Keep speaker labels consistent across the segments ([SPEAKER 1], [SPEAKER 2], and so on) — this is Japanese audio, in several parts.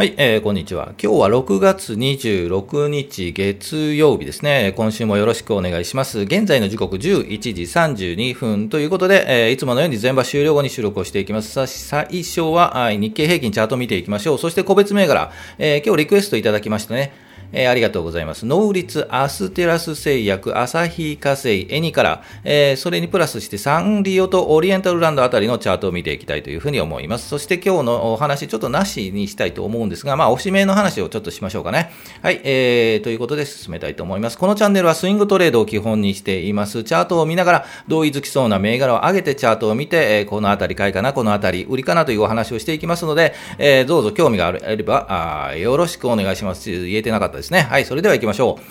[SPEAKER 1] はい、えー、こんにちは。今日は6月26日月曜日ですね。今週もよろしくお願いします。現在の時刻11時32分ということで、えー、いつものように全場終了後に収録をしていきます。最初は日経平均チャート見ていきましょう。そして個別銘柄、えー、今日リクエストいただきましたね。えー、ありがとうございます。能率アステラス製薬、アサヒ化成、エニから、えー、それにプラスしてサンリオとオリエンタルランドあたりのチャートを見ていきたいというふうに思います。そして今日のお話、ちょっとなしにしたいと思うんですが、まあ、おしめの話をちょっとしましょうかね。はい、えー、ということで進めたいと思います。このチャンネルはスイングトレードを基本にしています。チャートを見ながら、同意づきそうな銘柄を上げてチャートを見て、えー、このあたり買いかな、このあたり売りかなというお話をしていきますので、えー、どうぞ興味があれば、あよろしくお願いします。言えてなかったですね。はい、それでは行きましょう。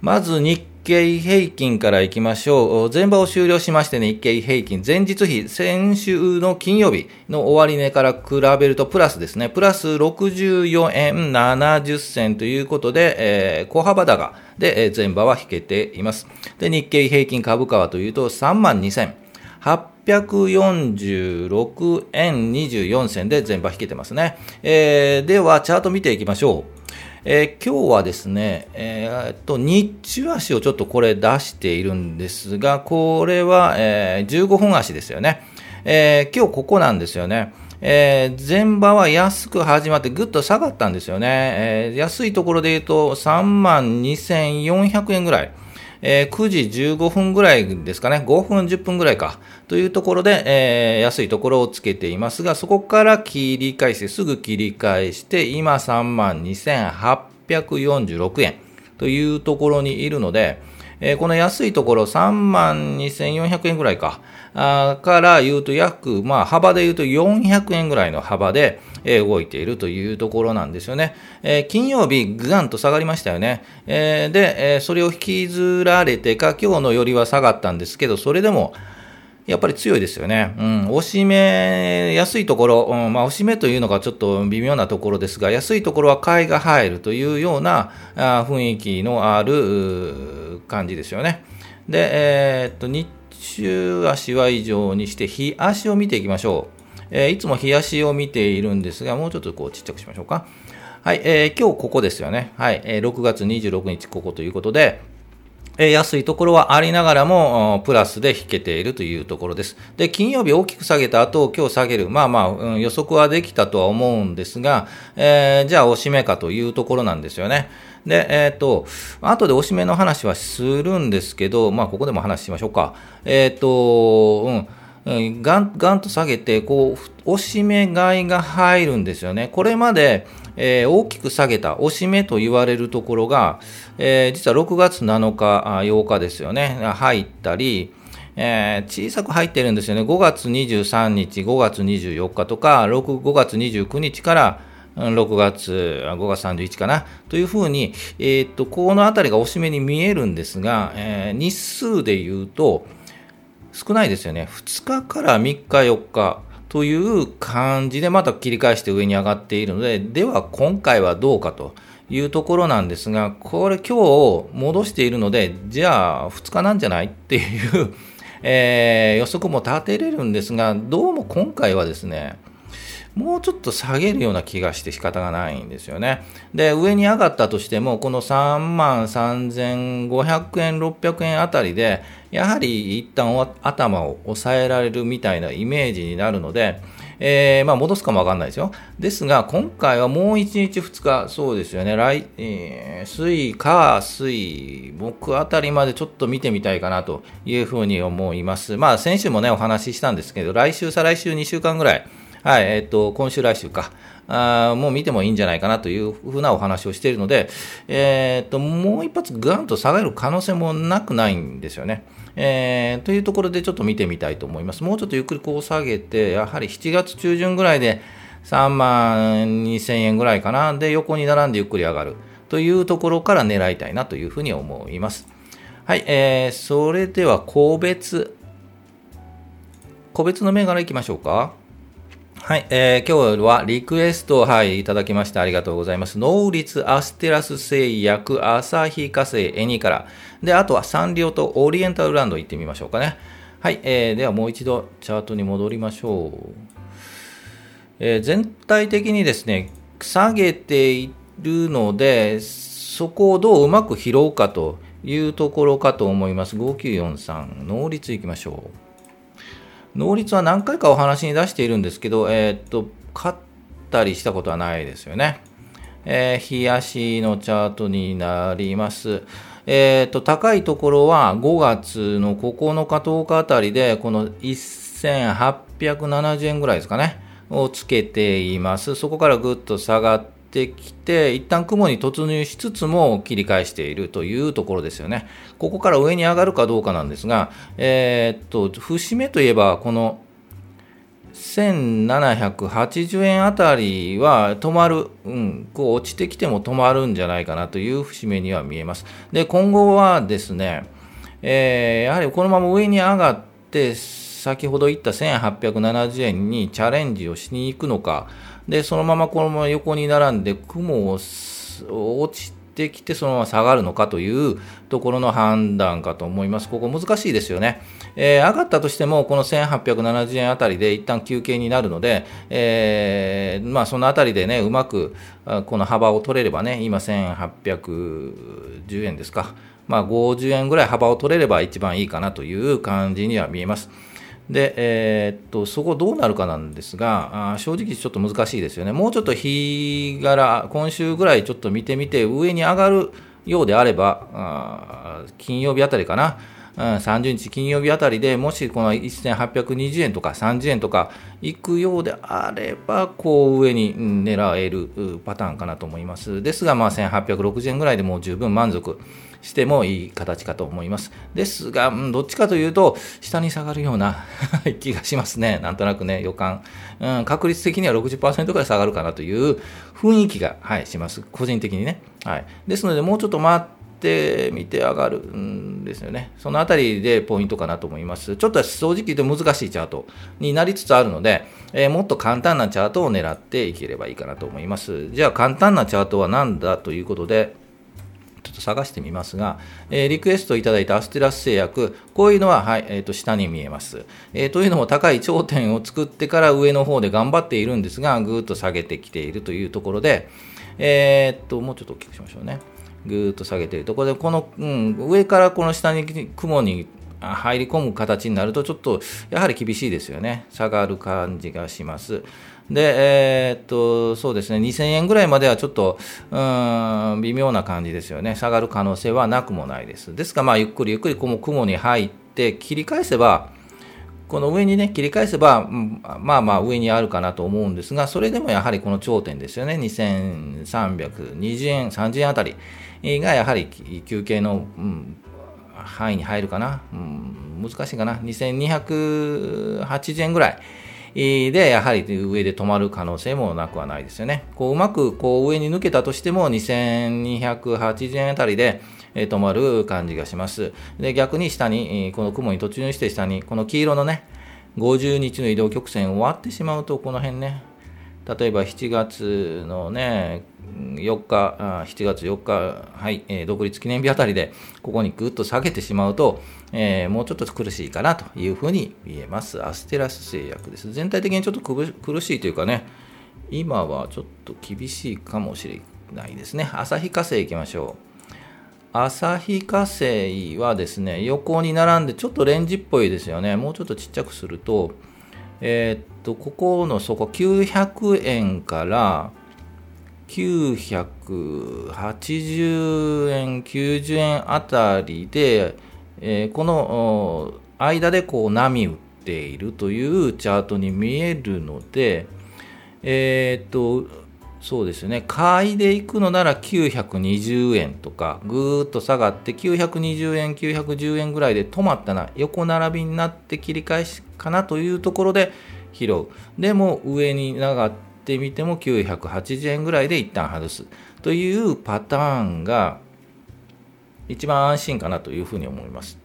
[SPEAKER 1] まず日経平均から行きましょう。前場を終了しましてね、日経平均、前日比、先週の金曜日の終値から比べるとプラスですね、プラス64円70銭ということで、えー、小幅高で、え、前場は引けています。で、日経平均株価はというと、3万2846円24銭で前場引けてますね。えー、では、チャート見ていきましょう。えー、今日はですね、えー、っと、日中足をちょっとこれ出しているんですが、これは、えー、15分足ですよね。えー、今日ここなんですよね。えー、前場は安く始まってぐっと下がったんですよね。え、安いところで言うと3万2400円ぐらい。えー、9時15分ぐらいですかね、5分10分ぐらいか、というところで、えー、安いところをつけていますが、そこから切り返して、すぐ切り返して、今3万2846円。というところにいるので、えー、この安いところ3万2400円ぐらいか、から言うと約、まあ幅で言うと400円ぐらいの幅で、え、動いているというところなんですよね。え、金曜日、ぐガンと下がりましたよね。え、で、えそれを引きずられてか、今日のよりは下がったんですけど、それでも、やっぱり強いですよね。うん。押し目、安いところ、うん、まあ、押し目というのがちょっと微妙なところですが、安いところは買いが入るというようなあ雰囲気のある感じですよね。で、えー、っと、日中足は以上にして、日足を見ていきましょう。えー、いつも日足を見ているんですが、もうちょっとこうちっちゃくしましょうか。はい、えー、今日ここですよね。はい、えー、6月26日ここということで、え安いところはありながらも、プラスで引けているというところです。で、金曜日大きく下げた後、今日下げる。まあまあ、うん、予測はできたとは思うんですが、えー、じゃあおしめかというところなんですよね。で、えっ、ー、と、後でおしめの話はするんですけど、まあ、ここでも話しましょうか。えっ、ー、と、うん、ガン、ガンと下げて、こう、おしめ買いが入るんですよね。これまで、えー、大きく下げた、押し目と言われるところが、えー、実は6月7日、8日ですよね、入ったり、えー、小さく入ってるんですよね。5月23日、5月24日とか、6 5月29日から6月、5月31日かな、というふうに、えー、っと、このあたりが押し目に見えるんですが、えー、日数で言うと、少ないですよね。2日から3日、4日、という感じでまた切り返して上に上がっているので、では今回はどうかというところなんですが、これ今日戻しているので、じゃあ2日なんじゃないっていうえー、予測も立てれるんですが、どうも今回はですね、もうちょっと下げるような気がして仕方がないんですよね。で、上に上がったとしても、この3万3500円、600円あたりで、やはり一旦頭を抑えられるみたいなイメージになるので、えー、まあ戻すかもわかんないですよ。ですが、今回はもう1日2日、そうですよね、来、えー、水、火、水、木あたりまでちょっと見てみたいかなというふうに思います。まあ先週もね、お話ししたんですけど、来週、再来週2週間ぐらい、はい、えっ、と、今週来週か、あもう見てもいいんじゃないかなというふうなお話をしているので、えっ、と、もう一発ガンと下がる可能性もなくないんですよね。えー、というところでちょっと見てみたいと思います。もうちょっとゆっくりこう下げて、やはり7月中旬ぐらいで3万2000円ぐらいかな。で、横に並んでゆっくり上がるというところから狙いたいなというふうに思います。はい、えー、それでは個別、個別の銘柄いきましょうか。はい、えー、今日はリクエストを、はい、いただきましてありがとうございます。能率アステラス製薬、アサヒ化成、エニから。で、あとはサンリオとオリエンタルランド行ってみましょうかね。はい、えー、ではもう一度チャートに戻りましょう。えー、全体的にですね、下げているので、そこをどううまく拾うかというところかと思います。5943、能率いきましょう。能率は何回かお話に出しているんですけど、えー、っと、勝ったりしたことはないですよね。えー、日足のチャートになります。えー、っと、高いところは5月の9日、10日あたりで、この1870円ぐらいですかね、をつけています。そこからぐっと下がってきて、一旦雲に突入しつつも切り返しているというところですよね。ここから上に上がるかどうかなんですが、えー、っと、節目といえば、この1780円あたりは止まる、うん、こう落ちてきても止まるんじゃないかなという節目には見えます。で、今後はですね、えー、やはりこのまま上に上がって、先ほど言った1870円にチャレンジをしに行くのか、で、そのままこのまま横に並んで雲を落ちてきてそのまま下がるのかというところの判断かと思います。ここ難しいですよね。えー、上がったとしても、この1870円あたりで一旦休憩になるので、えー、まあそのあたりでね、うまくこの幅を取れればね、今1810円ですか。まあ50円ぐらい幅を取れれば一番いいかなという感じには見えます。で、えー、っと、そこどうなるかなんですがあ、正直ちょっと難しいですよね。もうちょっと日柄、今週ぐらいちょっと見てみて、上に上がるようであれば、あ金曜日あたりかな、うん、30日金曜日あたりでもしこの1820円とか30円とか行くようであれば、こう上に狙えるパターンかなと思います。ですが、まあ1860円ぐらいでもう十分満足。してもいい形かと思います。ですが、うん、どっちかというと、下に下がるような 気がしますね。なんとなくね、予感。うん、確率的には60%くらい下がるかなという雰囲気が、はい、します。個人的にね。はい。ですので、もうちょっと待ってみて上がるんですよね。そのあたりでポイントかなと思います。ちょっと正直言うと難しいチャートになりつつあるので、えー、もっと簡単なチャートを狙っていければいいかなと思います。じゃあ簡単なチャートは何だということで、ちょっと探してみますが、えー、リクエストいただいたアステラス製薬、こういうのは、はい、えっ、ー、と、下に見えます。えー、というのも高い頂点を作ってから上の方で頑張っているんですが、ぐーっと下げてきているというところで、えっと、もうちょっと大きくしましょうね。ぐーっと下げているところで、この、うん、上からこの下に雲に入り込む形になると、ちょっとやはり厳しいですよね。下がる感じがします。で、えー、っと、そうですね、2000円ぐらいまではちょっと、うん、微妙な感じですよね。下がる可能性はなくもないです。ですが、まあ、ゆっくりゆっくりこの雲に入って切り返せば、この上にね、切り返せば、まあまあ上にあるかなと思うんですが、それでもやはりこの頂点ですよね。2320円、30円あたりがやはり休憩の、うん、範囲に入るかな。うん、難しいかな。2280円ぐらい。で、やはり上で止まる可能性もなくはないですよね。こううまくこう上に抜けたとしても2280円あたりで止まる感じがします。で、逆に下に、この雲に突入して下に、この黄色のね、50日の移動曲線終わってしまうと、この辺ね、例えば7月のね、4日、7月4日、はい、え、独立記念日あたりで、ここにぐっと下げてしまうと、えー、もうちょっと苦しいかなというふうに見えます。アステラス製薬です。全体的にちょっと苦しいというかね、今はちょっと厳しいかもしれないですね。旭化成いきましょう。旭化成はですね、横に並んでちょっとレンジっぽいですよね。もうちょっとちっちゃくすると、えー、っと、ここの底900円から980円、90円あたりで、えー、この間でこう波打っているというチャートに見えるので、えー、っと、そうですね、買いで行くのなら920円とか、ぐーっと下がって920円、910円ぐらいで止まったな、横並びになって切り返しかなというところで拾う。でも上に上がっててみても980円ぐらいで一旦外すというパターンが一番安心かなというふうに思います。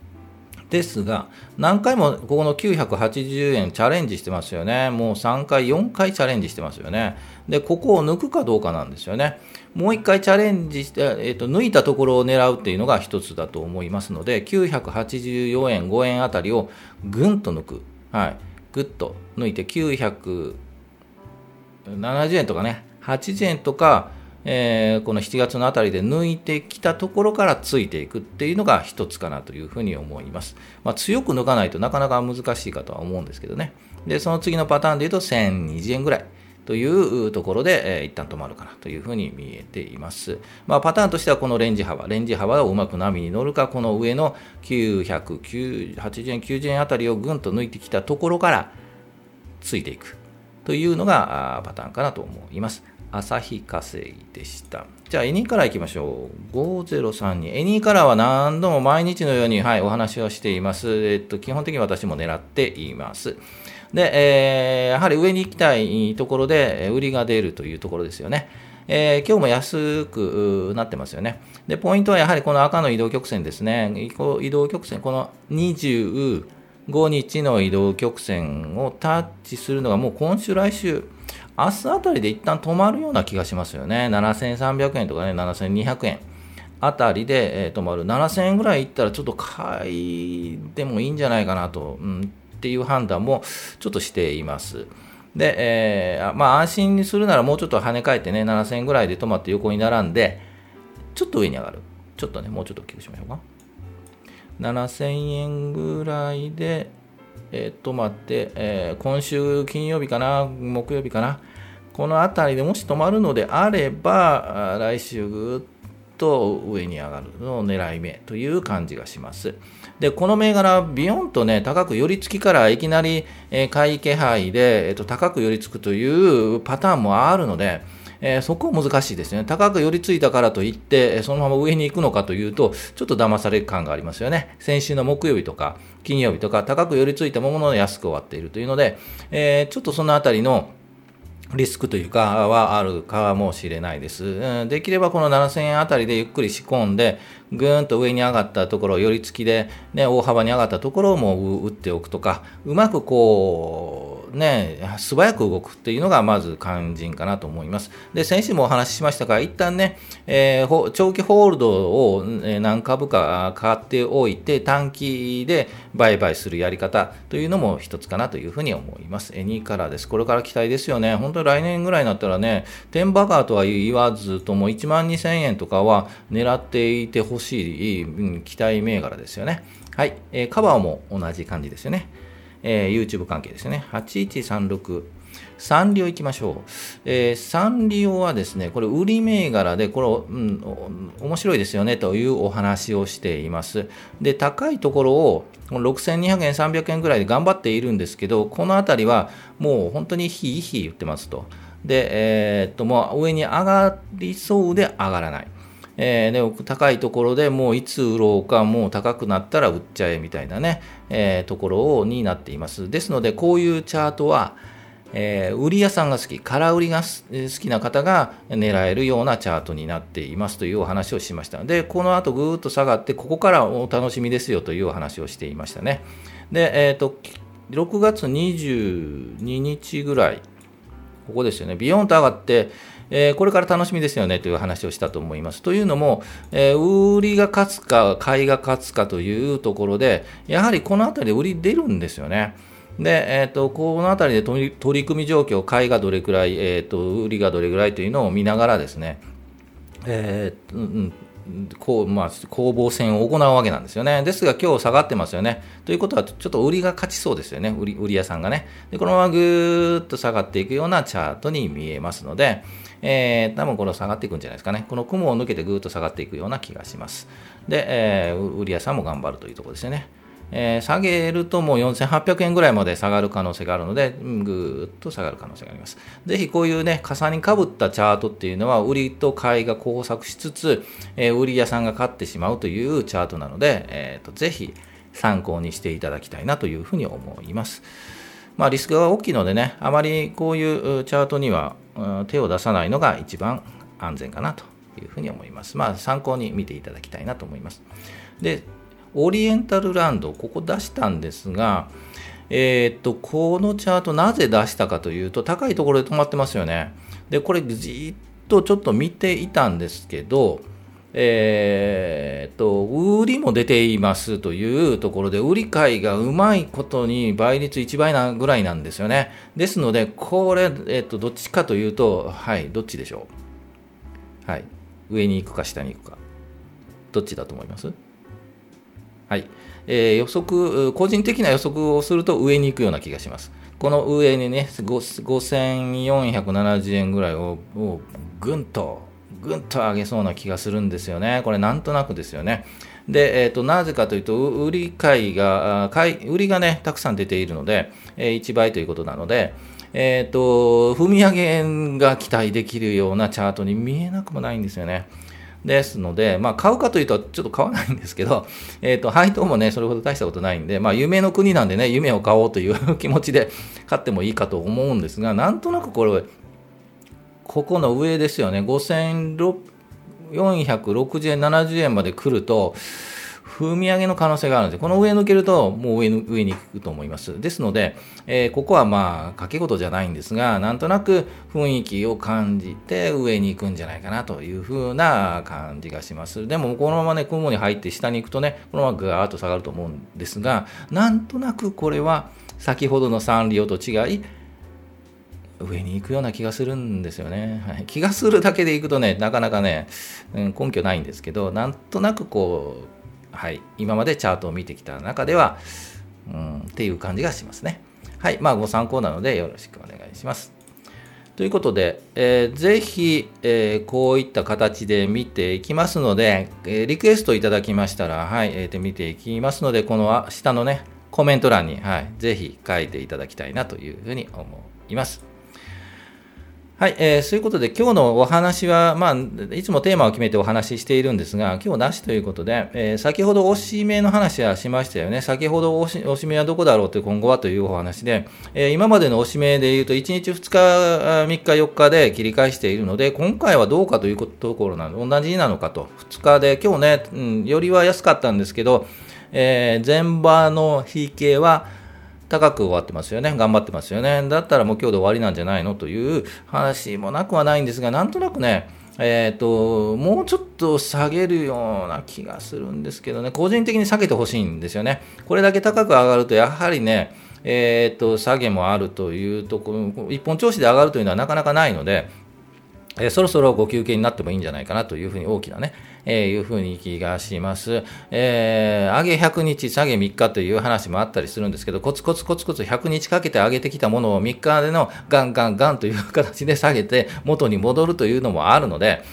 [SPEAKER 1] ですが、何回もここの980円チャレンジしてますよね。もう3回、4回チャレンジしてますよね。で、ここを抜くかどうかなんですよね。もう1回チャレンジして、えー、と抜いたところを狙うっていうのが一つだと思いますので、984円、5円あたりをぐんと抜く。はい。ぐっと抜いて70円とかね、80円とか、えー、この7月のあたりで抜いてきたところからついていくっていうのが一つかなというふうに思います。まあ、強く抜かないとなかなか難しいかとは思うんですけどね。で、その次のパターンで言うと1020円ぐらい。というところで、えー、一旦止まるかなというふうに見えています。まあ、パターンとしてはこのレンジ幅、レンジ幅をうまく波に乗るか、この上の980円、90円あたりをぐんと抜いてきたところからついていくというのがパターンかなと思います。朝日稼ぎでした。じゃあ、エニーカラー行きましょう。5032。エニーカラーは何度も毎日のように、はい、お話をしています。えっと、基本的に私も狙っています。で、えー、やはり上に行きたいところで、売りが出るというところですよね。えー、今日も安くなってますよね。で、ポイントはやはりこの赤の移動曲線ですね。移動曲線、この20 5日の移動曲線をタッチするのがもう今週、来週、明日あたりで一旦止まるような気がしますよね。7300円とかね、7200円あたりで、えー、止まる。7000円ぐらいいったらちょっと買いでもいいんじゃないかなと、うん、っていう判断もちょっとしています。で、えー、まあ安心にするならもうちょっと跳ね返ってね、7000円ぐらいで止まって横に並んで、ちょっと上に上がる。ちょっとね、もうちょっと大きくしましょうか。7000円ぐらいで、えー、止まって、えー、今週金曜日かな、木曜日かな、この辺りでもし止まるのであれば、来週ぐっと上に上がるのを狙い目という感じがします。で、この銘柄、ビヨンとね、高く寄り付きからいきなり、えー、買い気配で、えーと、高く寄り付くというパターンもあるので、えー、そこは難しいですね。高く寄り付いたからといって、そのまま上に行くのかというと、ちょっと騙される感がありますよね。先週の木曜日とか、金曜日とか、高く寄り付いたものの安く終わっているというので、えー、ちょっとそのあたりの、リスクというかはあるかもしれないです。できればこの7000円あたりでゆっくり仕込んで、ぐーんと上に上がったところ、寄り付きで、ね、大幅に上がったところをもう打っておくとか、うまくこう、ね、素早く動くっていうのがまず肝心かなと思います。で、先週もお話ししましたが、一旦ね、えー、長期ホールドを何株か買っておいて、短期で売買するやり方というのも一つかなというふうに思います。エニーカラーです。これから期待ですよね。本当に来年ぐらいになったらね、テンバカーとは言わずとも1万2000円とかは狙っていてほしい、期待銘柄ですよね。はい。え、カバーも同じ感じですよね。えー、YouTube 関係ですね。8136。サンリオ行きましょう。えー、サンリオはですね、これ売り銘柄で、これ、うん、面白いですよねというお話をしています。で、高いところを6200円、300円ぐらいで頑張っているんですけど、このあたりはもう本当にひいひい言ってますと。で、えー、っと、もう上に上がりそうで上がらない。えー、で高いところでもういつ売ろうか、もう高くなったら売っちゃえみたいなね、えー、ところになっています。ですので、こういうチャートは、えー、売り屋さんが好き、空売りが好きな方が狙えるようなチャートになっていますというお話をしました。で、この後ぐーっと下がって、ここからお楽しみですよというお話をしていましたね。で、えっ、ー、と、6月22日ぐらい、ここですよね、ビヨンと上がって、えー、これから楽しみですよねという話をしたと思います。というのも、えー、売りが勝つか、買いが勝つかというところで、やはりこのあたりで売り出るんですよね。で、えーと、このあたりで取り組み状況、買いがどれくらい、えーと、売りがどれくらいというのを見ながらですね、えーうんこうまあ、攻防戦を行うわけなんですよね。ですが、今日下がってますよね。ということは、ちょっと売りが勝ちそうですよね、売り売り屋さんがね。で、このままぐーっと下がっていくようなチャートに見えますので、えー、多分この下がっていくんじゃないですかね。この雲を抜けてぐーっと下がっていくような気がします。で、えー、売り屋さんも頑張るというところですよね。えー、下げるともう4800円ぐらいまで下がる可能性があるので、ぐーっと下がる可能性があります。ぜひこういうね、重にかぶったチャートっていうのは、売りと買いが交錯しつつ、えー、売り屋さんが買ってしまうというチャートなので、えーと、ぜひ参考にしていただきたいなというふうに思います。まあ、リスクが大きいのでね、あまりこういうチャートには手を出さないのが一番安全かなというふうに思います。まあ、参考に見ていただきたいなと思います。で、オリエンタルランド、ここ出したんですが、えー、っと、このチャートなぜ出したかというと、高いところで止まってますよね。で、これじっとちょっと見ていたんですけど、えー、っと、売りも出ていますというところで、売り買いがうまいことに倍率1倍なぐらいなんですよね。ですので、これ、え、っと、どっちかというと、はい、どっちでしょう？はい。上に行くか下に行くか。どっちだと思います？はい。えー、予測、個人的な予測をすると上に行くような気がします。この上にね、5470円ぐらいををぐんとぐんと上げそうな気がするんですよね。これなんとなくですよね。で、えーと、なぜかというと、売り買いが、買い売りがね、たくさん出ているので、えー、1倍ということなので、えーと、踏み上げが期待できるようなチャートに見えなくもないんですよね。ですので、まあ、買うかというと、ちょっと買わないんですけど、えっ、ー、と、配当もね、それほど大したことないんで、まあ、夢の国なんでね、夢を買おうという 気持ちで 買ってもいいかと思うんですが、なんとなくこれ、ここの上ですよね、5460円、70円まで来ると、踏み上げの可能性があるんで、この上抜けると、もう上上に行くと思います。ですので、えー、ここはまあ、掛け事じゃないんですが、なんとなく雰囲気を感じて上に行くんじゃないかなというふうな感じがします。でも、このままね、雲に入って下に行くとね、このままガーッと下がると思うんですが、なんとなくこれは、先ほどのサンリオと違い、上に行くような気がするんですよね。はい、気がするだけでいくとね、なかなかね、うん、根拠ないんですけど、なんとなくこう、はい、今までチャートを見てきた中では、うん、っていう感じがしますね。はい、まあご参考なのでよろしくお願いします。ということで、えー、ぜひ、えー、こういった形で見ていきますので、えー、リクエストいただきましたら、はい、えー、見ていきますので、この下のね、コメント欄に、はい、ぜひ書いていただきたいなというふうに思います。はい、えー、そういうことで今日のお話は、まあ、いつもテーマを決めてお話ししているんですが、今日なしということで、えー、先ほどおしめの話はしましたよね。先ほどおしおしめはどこだろうという今後はというお話で、えー、今までのおしめで言うと1日2日、3日、4日で切り返しているので、今回はどうかというところなの、同じなのかと。2日で、今日ね、うん、よりは安かったんですけど、えー、前場の引けは、高く終わってますよね。頑張ってますよね。だったらもう今日で終わりなんじゃないのという話もなくはないんですが、なんとなくね、えっ、ー、と、もうちょっと下げるような気がするんですけどね、個人的に下げてほしいんですよね。これだけ高く上がると、やはりね、えっ、ー、と、下げもあるというところ、一本調子で上がるというのはなかなかないので、えー、そろそろご休憩になってもいいんじゃないかなというふうに大きなね、えー、いうふうに気がします。えー、上げ100日、下げ3日という話もあったりするんですけど、コツコツコツコツ100日かけて上げてきたものを3日でのガンガンガンという形で下げて元に戻るというのもあるので、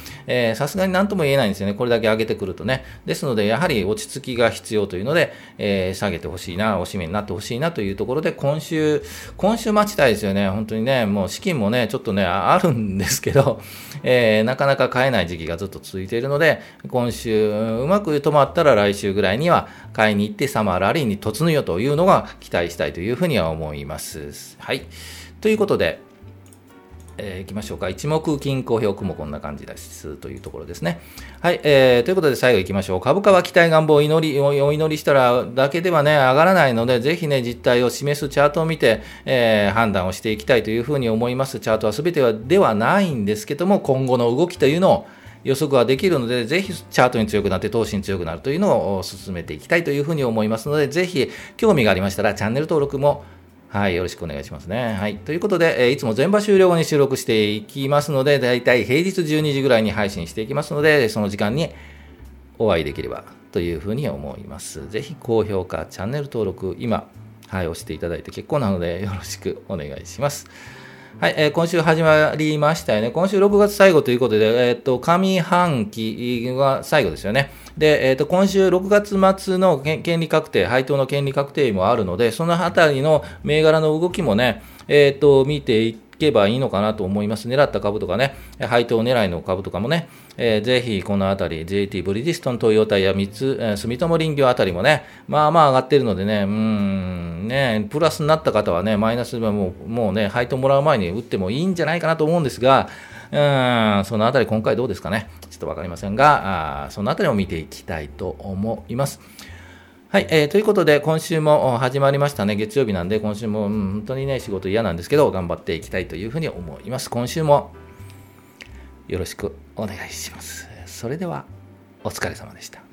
[SPEAKER 1] さすがに何とも言えないんですよね。これだけ上げてくるとね。ですので、やはり落ち着きが必要というので、えー、下げてほしいな、おしめになってほしいなというところで、今週、今週待ちたいですよね。本当にね、もう資金もね、ちょっとね、あるんですけど、えー、なかなか買えない時期がずっと続いているので、今週、うまく止まったら来週ぐらいには買いに行ってサマーラリーに突入よというのが期待したいというふうには思います。はい。ということで、えー、いきましょうか。一目均衡表もこんな感じですというところですね。はい、えー、ということで最後いきましょう。株価は期待願望を祈り、お祈りしたらだけではね、上がらないので、ぜひね、実態を示すチャートを見て、えー、判断をしていきたいというふうに思います。チャートは全てはではないんですけども、今後の動きというのを予測はできるので、ぜひチャートに強くなって投資に強くなるというのを進めていきたいというふうに思いますので、ぜひ興味がありましたらチャンネル登録もはい、よろしくお願いしますね。はい。ということで、えー、いつも全場終了後に収録していきますので、だいたい平日12時ぐらいに配信していきますので、その時間にお会いできればというふうに思います。ぜひ高評価、チャンネル登録、今、はい、押していただいて結構なので、よろしくお願いします。はい、えー、今週始まりましたよね。今週6月最後ということで、えっ、ー、と、上半期が最後ですよね。で、えっ、ー、と、今週6月末の権利確定、配当の権利確定もあるので、そのあたりの銘柄の動きもね、えっ、と、見ていけばいいのかなと思います。狙った株とかね、配当狙いの株とかもね、えー、ぜひこのあたり、JT ブリヂストン、トヨタや三つ、えー、住友林業あたりもね、まあまあ上がってるのでね、うん、ね、プラスになった方はね、マイナスでもうもうね、配当もらう前に打ってもいいんじゃないかなと思うんですが、うん、そのあたり今回どうですかね。ちょっとわかりませんが、あそのあたりを見ていきたいと思います。はい、えー、ということで、今週も始まりましたね。月曜日なんで、今週も、うん、本当にね、仕事嫌なんですけど、頑張っていきたいというふうに思います。今週もよろしくお願いします。それでは、お疲れ様でした。